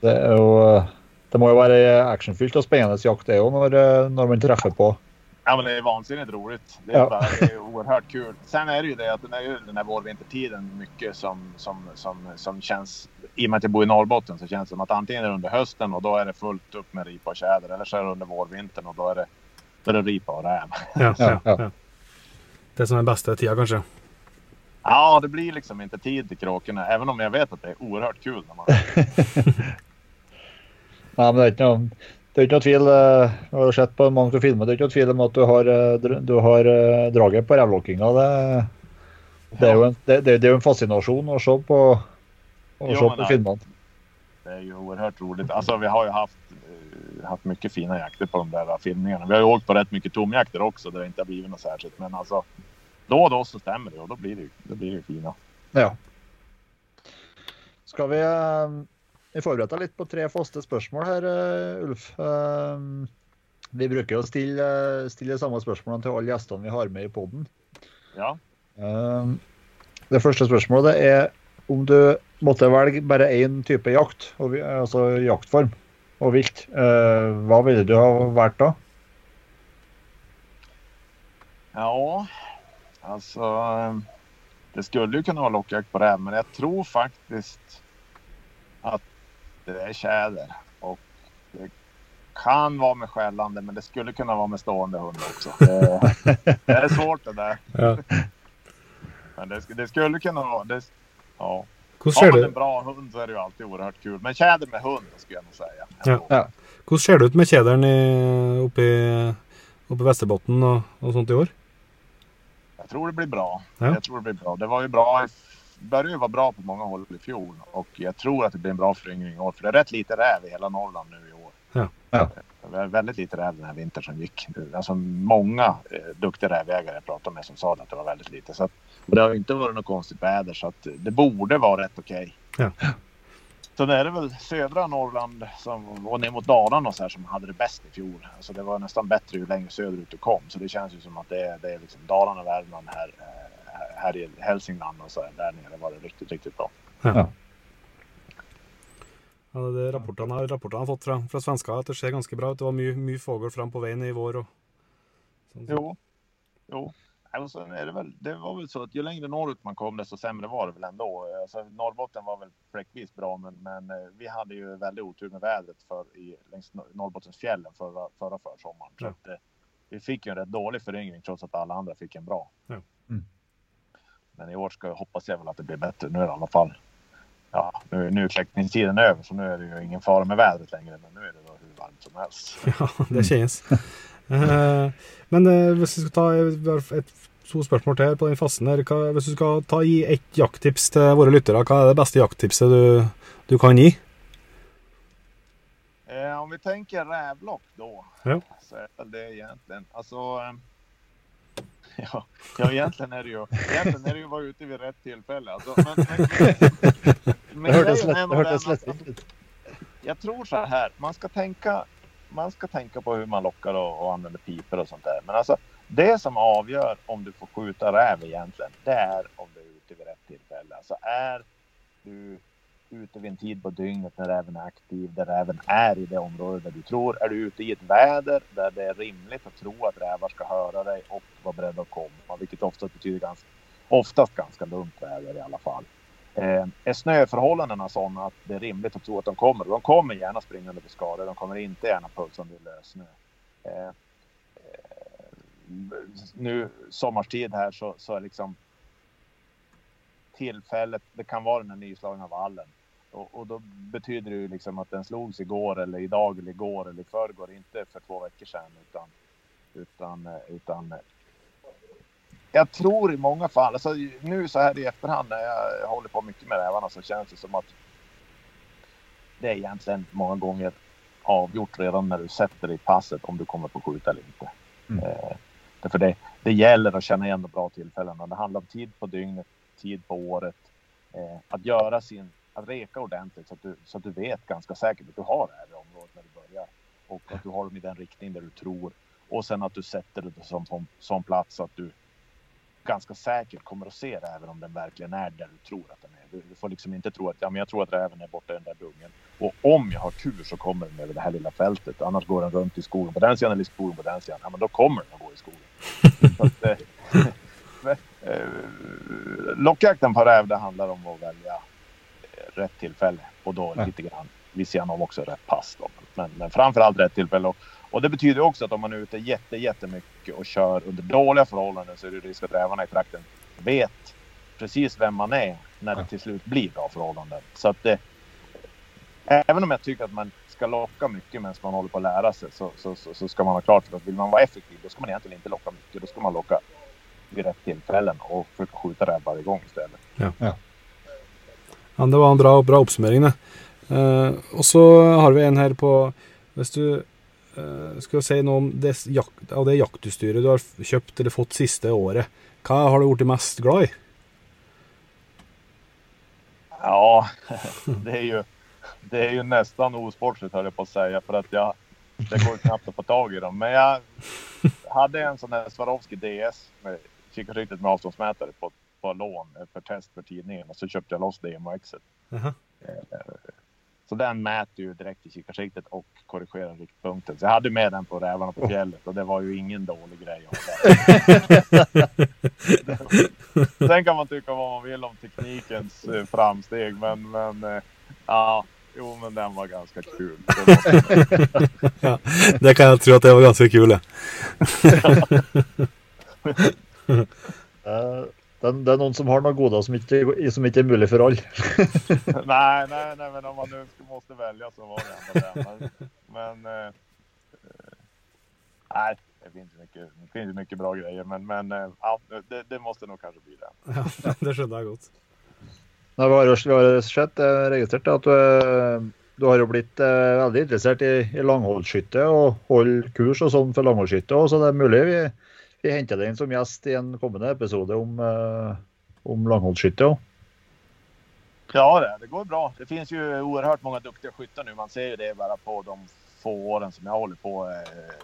Det, er jo, eh, det må jo være actionfylt og spennende jakt det eh, når man treffer på. Ja, men det är vansinnigt roligt. Det är, Ja. bara, det är oerhört kul. Sen är det ju det att det är ju den här vårvintertiden mycket som, som, som, som känns... I och med att jag bor i Norrbotten så känns det som att antingen är det under hösten och då är det fullt upp med ripa och tjäder. Eller så är det under vårvintern och då är det, då är det ripa och räv. Ja, Ja, ja, ja. ja. Det som er beste tida, kanskje. Ja, det blir liksom inte tid till kråkorna. Även om jag vet att det är oerhört kul. När man... <laughs> Nei, men det er ikke noe, det er ikke noe tvil. eh, Jeg har sett på mange av filmene. Det er ikke noe tvil om at du har, eh, du har eh, draget på revlokkinga. Det, det, er jo en, det, det, jo en fascinasjon å se på, å Jo, se på nei. filmene. Det är ju oerhört roligt. Alltså, vi har ju haft, eh, haft mycket fina jakter på de där filmningarna. Vi har ju åkt på rätt mycket tomjakter också där det inte har blivit något särskilt. Men alltså, då och då så stämmer det och då blir det ju då blir det ju fina. Ja. Skal vi eh, Vi forbereder litt på tre faste spørsmål her, eh, Ulf. Eh, Vi bruker å stille, stille de samme spørsmålene til alle gjestene vi har med i poden. Ja. Eh, Det første spørsmålet det er om du måtte velge bare én type jakt, og vi- altså jaktform og vilt. eh, Hva ville du ha valgt da? Ja, alltså. Det skulle ju kunna vara lockjakt på räv, men jag tror faktiskt att det är tjäder. Och det kan vara med skällande, men det skulle kunna vara med stående hund också. Det, det är svårt det där. Ja. Men det, det skulle kunna vara. Det, ja. Har ser, man det, en bra hund så är det ju alltid oerhört kul. Men tjäder med hund skulle jag nog säga. Ja. Ja. hvordan ser det ut med kjederen i, oppe i, oppe i Västerbotten og, og sånt i år? Jag tror det blir bra. Ja. Jag tror det blir bra. Det var ju bra. började ju vara bra på många håll i fjol och jag tror att det blir en bra föryngring i år. För det är rätt lite räv i hela Norrland nu i år. Ja. Ja. Det var väldigt lite räv den här vintern som gick. Alltså många eh, duktiga rävägare jag pratade med som sa att det var väldigt lite. Så att, och det har ju inte varit något konstigt väder så att det borde vara rätt okej. Ja. Så det är det väl södra Norrland som, och ner mot Dalarna och så här, som hade det bäst i fjol. Alltså det var nästan bättre ju längre söderut du kom. Så det känns ju som att det är, det är liksom Dalarna, Värmland, här, eh, här i Hälsingland och så här, där nere var det riktigt, riktigt bra. Ja, det er rapportene, rapportene jeg har fått fra, fra svensker, at det ser ganske bra ut. Det var mye, mye fågel fram på veien i vår. Og, sånn. Jo, jo. Och sen är det, väl, det var väl så att ju längre norrut man kom desto sämre var det väl ändå. Alltså, Norrbotten var väl fläckvis bra men, men eh, vi hade ju väldigt otur med vädret för, i, längs Nor- Norrbottensfjällen förra, förra försommaren. Så Ja. att, eh, vi fick ju en rätt dålig föryngring trots att alla andra fick en bra. Ja. Mm. Men i år ska, hoppas jag väl att det blir bättre. Nu är det i alla fall Ja, nu, nu är kläckningstiden över så nu är det ju ingen fara med vädret längre. Men nu är det då hur varmt som helst. <laughs> Ja, det kjennes. Eh, men eh, hvis vi skal ta har et to spørsmål til på den fasten her. Hva, hvis du skal ta gi ett jakttips til våre lyttere, hva er det beste jakttipset du, du kan gi? Eh, om vi tänker rävlock då. Ja. Så är väl det egentligen. Alltså. Eh, <laughs> ja, ja, egentligen är det ju. Egentligen är det ju att vara ute vid rätt tillfälle. Alltså, men, men, men <laughs> Det hördes grejen är lätt- nog det den hördes att- lätt ut. jag tror så här. Man ska tänka. Man ska tänka på hur man lockar och, och använder piper och sånt där. Men alltså det som avgör om du får skjuta räv egentligen. Det är om du är ute vid rätt tillfälle. Alltså är du ute vid en tid på dygnet när räven är aktiv, där räven är i det område där du tror. Är du ute i ett väder där det är rimligt att tro att rävar ska höra dig och vara beredda att komma, vilket oftast betyder ganska, oftast ganska lugnt väder i alla fall. Eh, är snöförhållandena sådana att det är rimligt att tro att de kommer? De kommer gärna springande på skador. De kommer inte gärna pulsande i lössnö. Eh, eh, nu sommartid här så, så är liksom tillfället. Det kan vara den här nyslagna vallen och, och då betyder det ju liksom att den slogs igår eller idag eller igår eller i förrgår, inte för två veckor sedan utan utan eh, utan. Jag tror i många fall, alltså nu så här i efterhand när jag håller på mycket med rävarna så känns det som att det är egentligen många gånger avgjort redan när du sätter dig i passet om du kommer få skjuta eller inte. Mm. Eh, därför det, det gäller att känna igen de bra tillfällena. Det handlar om tid på dygnet, tid på året. Eh, att göra sin, att reka ordentligt så att, du, så att du vet ganska säkert att du har det här i området när du börjar. Och att du har dem i den riktning där du tror. Och sen att du sätter det som, som, som plats så att du ganska säkert kommer att se det även om den verkligen är där du tror att den är. Du, du får liksom inte tro att ja, men jag tror att räven är borta i den där dungen. Och om jag har tur så kommer den över det här lilla fältet. Annars går den runt i skogen på den sidan eller i skogen på den sidan. Ja, men då kommer den att gå i skogen. <laughs> att, eh, <laughs> eh, lockjakten på räv det handlar om att välja rätt tillfälle och då Ja. lite grann vid sidan om också rätt pass. Då. Men, men framförallt rätt tillfälle. Och, och det betyder också att om man är ute jätte, jättemycket och kör under dåliga förhållanden så är det risk att rävarna i trakten vet precis vem man är när det Ja. till slut blir bra förhållanden. Så att det, även om jag tycker att man ska locka mycket medan man håller på att lära sig så, så, så, så ska man ha klart för att vill man vara effektiv då ska man egentligen inte locka mycket. Då ska man locka vid rätt tillfällen och försöka skjuta räv varje gång istället. Ja, det var en bra, bra oppsummering. Eh, og så har vi en her på Hvis du eh, skal si noe om det, jakt, av det jaktutstyret du har kjøpt eller fått siste året, hva har du blitt mest glad i? Ja, <laughs> det är ju, det är ju nästan osportsligt höll jag på att säga för att jag, det går knappt att få tag i dem. Men jag hade en sån här Swarovski DS med kikarsiktet med avståndsmätare på, på lån för test för tidningen och så köpte jag loss DMXet. Jaha. Så den mäter ju direkt i kikarsiktet och korrigerar riktpunkten. Så jag hade med den på rävarna på fjället och det var ju ingen dålig grej. att. <laughs> Sen kan man tycka vad man vill om teknikens eh, framsteg, men, men eh, ja, jo, men den var ganska kul. Det var- <laughs> Det kan jeg tro at det var ganske kul, det. <laughs> Eh, Det, det er noen som har noen goder som ikke, som ikke er mulig for alle. <laughs> nej, nej, nej, men om man nu måste välja så var det ändå den. Men, men eh, eh, nej, det finns ju mycket, det finns mycket bra grejer, men, men eh, ja, det, det måste nog kanske bli den. <laughs> Ja, det skjønner jeg godt. Nei, vi har vi har sett, eh, registrert at du, du har jo blitt eh, veldig interessert i, i langholdsskytte og holde kurs og sånn for langholdsskytte. også, Så det er mulig vi, vi henter deg inn som gjest i en kommende episode om, eh, om langholdsskytte òg. Ja, det, det går bra. Det finns ju oerhört många duktiga skyttar nu. Man ser ju det bara på de få åren som jag håller på. Eh,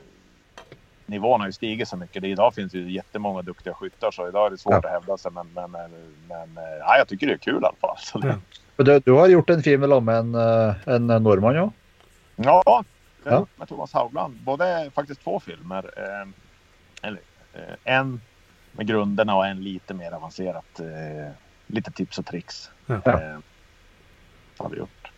nivån har ju stigit så mycket. Det, idag finns ju jättemånga duktiga skyttar så idag är det svårt Ja. att hävda sig. Men, men, men, men eh, ja, jag tycker det är kul i alla fall. Så det, Ja. Du, du har gjort en film med en, eh, en norrman òg? Ja, jag Ja. med Thomas Haugland. Både faktiskt två filmer. Eh, eller en med grunderna och en lite mer avancerat. Eh, lite tips och tricks. Ja. Eh, har vi gjort.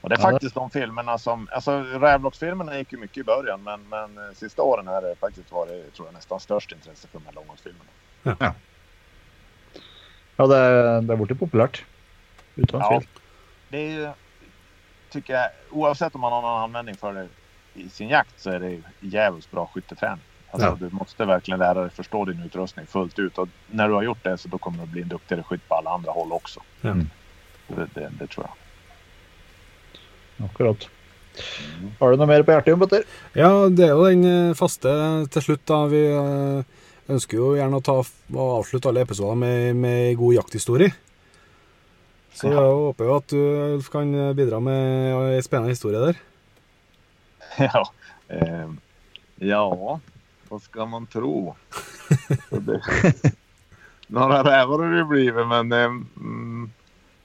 Och det är Ja, faktiskt de filmerna som, alltså Rävlocksfilmerna gick ju mycket i början men, men eh, sista åren har det faktiskt varit, tror jag, nästan störst intresse för de här långholmsfilmerna. Ja, det, det har blivit populärt. Utan Ja. tvivel. Det är ju, tycker jag, oavsett om man har någon användning för det i sin jakt så är det ju jävligt bra skytteträning. Alltså, Ja. Du måste verkligen lära dig förstå din utrustning fullt ut och när du har gjort det så då kommer du bli en duktigare skytt på alla andra håll också. Ja. Mm. Det, det, det tror jag. Akkurat. Har du noe mer på hjertet, Petter? Ja, det er jo den eh, faste til slutt, da. Vi eh, ønsker jo gjerne å ta og avslutte alle episoder med, med god jakthistorie. Så Ja. jeg håper jo at du Ulf, kan bidra med en spennende historie der. <laughs> Ja, eh, ja, vad ska man tro? Det, <laughs> några rävar har det blivit, men eh, mm,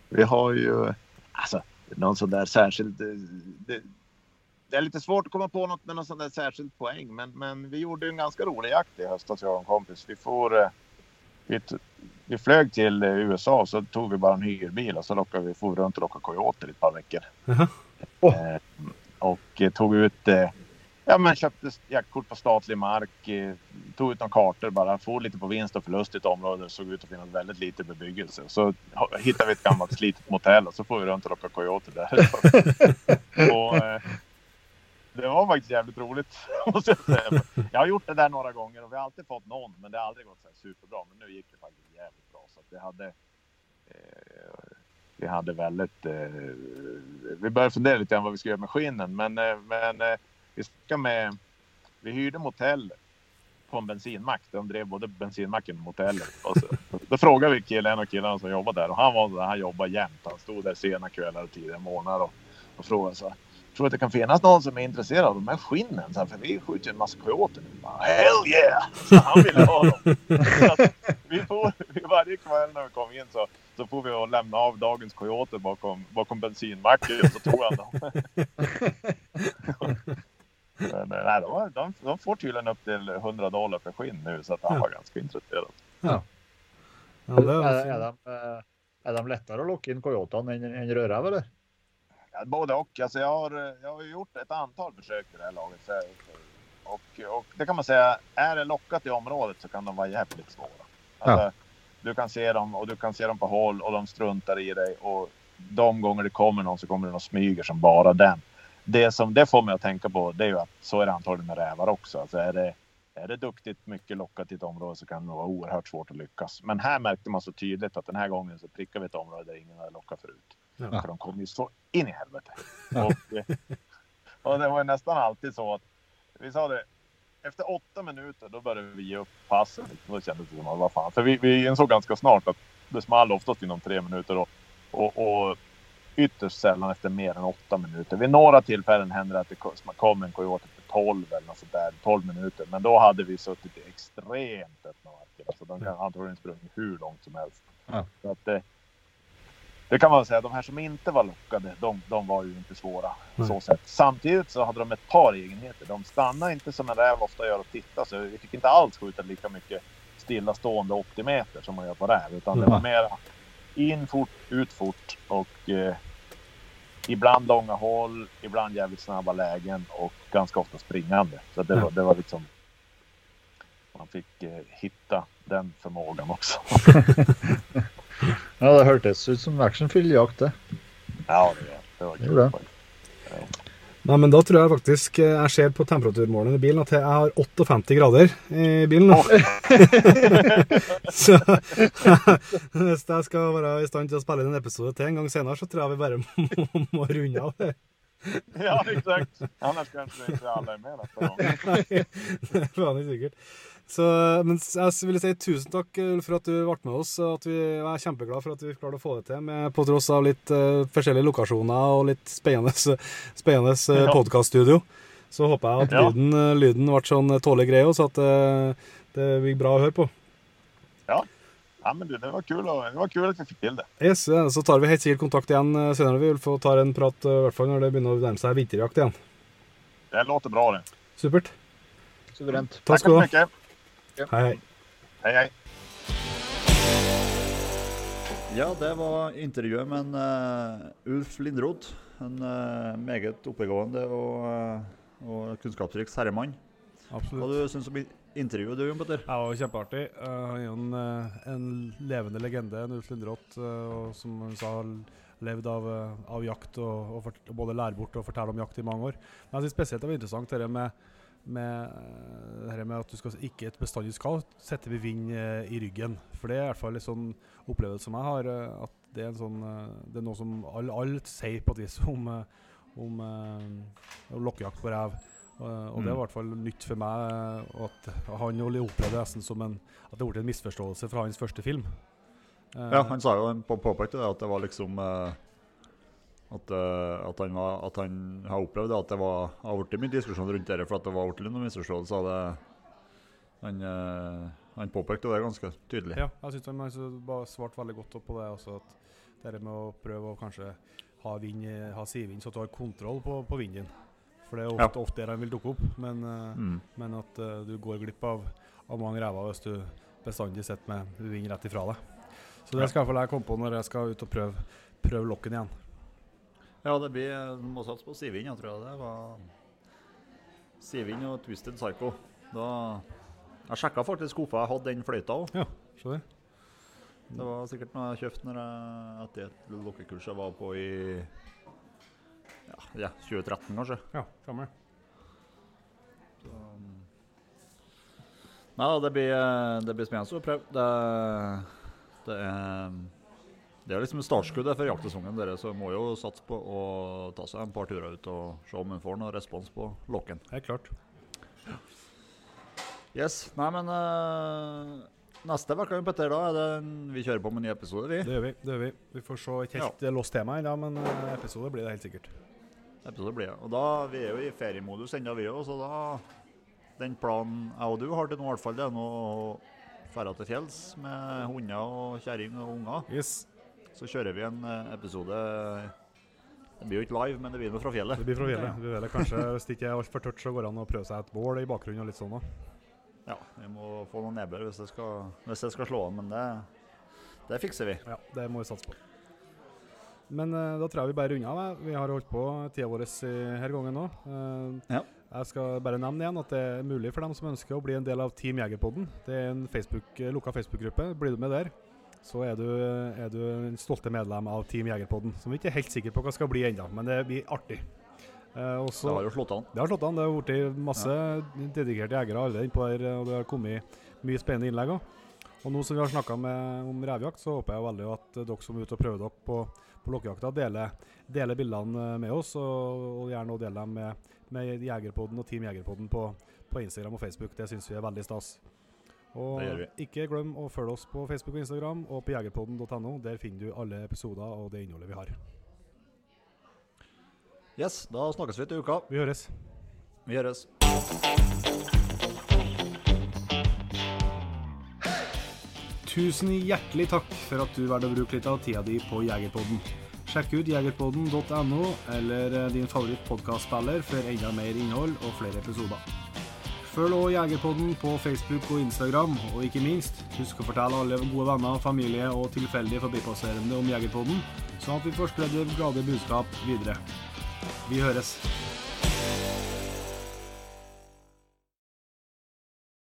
vi har ju alltså någon sån där särskild. eh, Det, det är lite svårt att komma på något med någon sån där särskild poäng, men, men vi gjorde en ganska rolig jakt i höstas, jag och en kompis. Vi får. Eh, vi, vi flög till USA och så tog vi bara en hyrbil och så lockade vi, for runt och lockade coyoter i ett par veckor. Jaha. Eh, och eh, tog ut, eh, ja men köpte jaktkort på statlig mark, eh, tog ut några kartor bara, for lite på vinst och förlust i ett område såg ut att finnas väldigt lite bebyggelse. Så hittade vi ett gammalt slitet motell och så får vi runt och locka coyoter där. <laughs> och, eh, det var faktiskt jävligt roligt. <laughs> måste jag säga. Jag har gjort det där några gånger och vi har alltid fått någon, men det har aldrig gått så här superbra. Men nu gick det faktiskt jävligt bra. Så att vi hade, eh, vi hade väldigt... Eh, vi började fundera lite grann vad vi ska göra med skinnen, men, eh, men eh, vi ska med... Vi hyrde motell på en bensinmack. De drev både bensinmacken och motellet. Och så, då frågade vi killen, en av killarna som jobbade där och han var så där, han jobbade jämt. Han stod där sena kvällar och tidiga morgnar och, och frågade så här, Tror att det kan finnas någon som är intresserad av de här skinnen? Så här, för vi skjuter ju en massa coyoter nu. Bara, Hell yeah! Så han ville ha dem. Så vi får, varje kväll när vi kom in så, så får vi och lämna av dagens coyoter bakom, bakom bensinmacken och så tog han dem. <laughs> Men, eh, nej, de, de, de får tydligen upp till 100 dollar per skinn nu så att han Ja. var ganska intresserad. Ja, det Er, er, er, de, eh, er de lettere å lokke inn coyotene enn enn rødrev, eller? Ja, både och. Alltså jag, har, eh, jag har gjort ett antal försök i det här laget. Så, och, och det kan man säga, är det lockat i området så kan de vara jävligt svåra. Alltså, Du kan se dem och du kan se dem på håll och de struntar i dig. Och de gånger det kommer någon så kommer det någon smyger som bara den. Det som det får mig att tänka på det är ju att så är det antagligen med rävar också. Alltså är det, är det duktigt mycket lockat i ett område så kan det vara oerhört svårt att lyckas. Men här märkte man så tydligt att den här gången så prickar vi ett område där ingen hade lockat förut. Ja. För de kom ju så in i helvete. Ja. Och, eh, och det var ju nästan alltid så att vi sa det. Efter åtta minuter då började vi ge upp passen. Då kändes det som att vad fan. För vi, vi insåg ganska snart att det small oftast inom tre minuter. Och, och, och ytterst sällan efter mer än åtta minuter. Vid några tillfällen hände det att det kom- kom en coyote efter 12 eller något sånt där. 12 minuter. Men då hade vi suttit i extremt öppna marker. Alltså de kan antagligen sprungit hur långt som helst. Ja. Så att det, det kan man säga, de här som inte var lockade, de, de var ju inte svåra. Så sätt. Samtidigt så hade de ett par egenheter. De stannade inte som en räv ofta gör och tittar. Så vi fick inte alls skjuta lika mycket stillastående 80 meter som man gör på räv. Utan det var mer in fort, ut fort och eh, ibland långa håll, ibland jävligt snabba lägen och ganska ofta springande. Så det, var, det var liksom... Man fick eh, hitta den förmågan också. <laughs> Ja, det hørtes ut som actionfylt jakt, det. Ja, det, det var Det gjorde kul. Nei, men da tror jeg faktisk eh, jeg ser på temperaturmåleren i bilen at jeg har 58 grader i bilen nå. <laughs> så <laughs> hvis jeg skal være i stand til å spille en episode til en gang senere, så tror jeg vi bare <laughs> må, må runde av det. Ja, exakt. Annars kanske inte alla är med nästa gång. Sikkert. Så, men jeg vil si tusen takk Ulf, for at du ble med oss. og At vi jeg er kjempeglad for at vi klarte å få det til, med, på tross av litt eh, forskjellige lokasjoner og litt spennende, <laughs> spennende uh, Ja. podkaststudio. Så håper jeg at Ja. lyden, eh, lyden ble sånn tålelig grei, så at eh, det blir bra å høre på. Ja, men du, det var kul, det var kul att vi fick till det. Yes, eh, Så tar vi helt sikkert kontakt igjen eh, senere, vi, Ulf, og tar en prat eh, i hvert fall når det begynner å nærme seg vinterjakt igjen. Det låter bra det. Supert. Suverent. Takk Tack skal du så ha. Hei, hei. Hei, hei. Ja, det var intervjuet med en, eh, Ulf Lindroth. En eh, meget oppegående og, eh, og kunnskapsrik herremann. Hva Absolutt. du syns om intervjuet, du, Jon Petter? Ja, det var kjempeartig. Han er jo en, en levende legende, en Ulf Lindroth, og som han sa, har levd av, av jakt og, og, både lære bort og fortelle om jakt i mange år. Men jeg synes spesielt det var interessant det med, med, eh, det her med at du skal ikke bestandig skal sette ved vind eh, i ryggen. For det er i hvert fall en sånn opplevelse som jeg har, eh, at det er, sånn, det er noe som alle all sier på et vis om, om, om lokkejakt på rev. Og, og det Mm. var i hvert fall nytt for meg. at han opplevde det nesten som en At det ble en misforståelse fra hans første film. Ja, han sa jo han på- påpekte det at det var liksom eh, at, eh, at, han var, at han har opplevd at det var, har blitt mye diskusjon rundt det, for at det var blitt noen misforståelser. Han, eh, han påpekte det ganske tydelig. Ja, jeg syns han bare svarte veldig godt på det. Også at det med å prøve å kanskje ha, vind, ha sidevind, så at du har kontroll på, på vinden. For det er Ja. ofte, ofte der han vil dukke opp. Men, eh, Mm. men at eh, du går glipp av, av mange rever hvis du bestandig sitter med vind rett ifra deg. Så det skal i hvert fall jeg komme på når jeg skal ut og prøve, prøve lokken igjen. Ja, det blir Du må satse på Sivind, jeg tror jeg det var Sivind og Twisted Psycho. Da Jeg sjekka faktisk hvorfor jeg hadde den fløyta òg. Ja, se der. Det var sikkert noe jeg kjøpte når jeg, etter et lokkekurs jeg var på i ja, ja, 2013, kanskje. Ja. Så, um, Nei, da, det blir, det blir spennende å prøve. Det, det er det er liksom startskuddet for jaktsesongen, dere, så må jo satse på å ta seg en par turer ut og se om en får noe respons på lokken. Helt klart. Yes, nei, men eh, neste uke, Petter, da er det vi kjører på med en ny episode, vi. Det gjør vi. det gjør Vi Vi får se et helt ja. låst tema ennå, men eh, episode blir det helt sikkert. Episode blir det. Og da, Vi er jo i feriemodus ennå, vi òg, så da Den planen jeg og du har til nå, i hvert fall, det er nå å dra til fjells med hunder og kjerring og unger. Yes. Så kjører vi en eh, episode Det blir jo ikke live, men det blir noe fra fjellet. Det blir fra fjellet. Vi vil kanskje, <laughs> Hvis det ikke er altfor tørt, så går det an å prøve seg et bål i bakgrunnen og litt sånn òg. Ja, Vi må få noen nedbør hvis det skal, hvis det skal slå an, men det, det fikser vi. Ja, det må vi satse på. Men eh, da tror jeg vi bare runder av. Vi har holdt på tida vår her gangen nå. Eh, Ja. Jeg skal bare nevne igjen at det er mulig for dem som ønsker å bli en del av Team Jegerpodden. Det er en Facebook, lukka Facebook-gruppe. Blir du med der, så er du, er du en stolte medlem av Team Jegerpodden. Som vi ikke er helt sikre på hva skal bli ennå, men det blir artig. Eh, og så- Det har jo slått an. det har slått an. Det har blitt masse dedikerte jegere allerede innpå der, og det har kommet mye spennende innlegg òg. Og nå som vi har snakka om revjakt, så håper jeg veldig at dere som er ute og prøver dere på, på lokkejakta, deler, deler bildene med oss, og, og gjerne også deler dem med, med Jegerpodden og Team Jegerpodden på, på Instagram og Facebook. Det syns vi er veldig stas. Og ikke glem å følge oss på Facebook og Instagram og på jegerpodden.no. Der finner du alle episoder og det innholdet vi har. Yes, da snakkes vi til uka. Vi høres. Vi høres. Tusen hjertelig takk for at du valgte å bruke litt av tida di på Jegerpodden. Sjekk ut jegerpodden.no eller eh, din favorittpodkastspiller for enda mer innhold og flere episoder. Følg også Jegerpodden på Facebook og Instagram, og ikke minst, husk å fortelle alle gode venner, familie og tilfeldige forbipasserende om Jegerpodden, sånn at vi får spredd det glade budskap videre. Vi høres.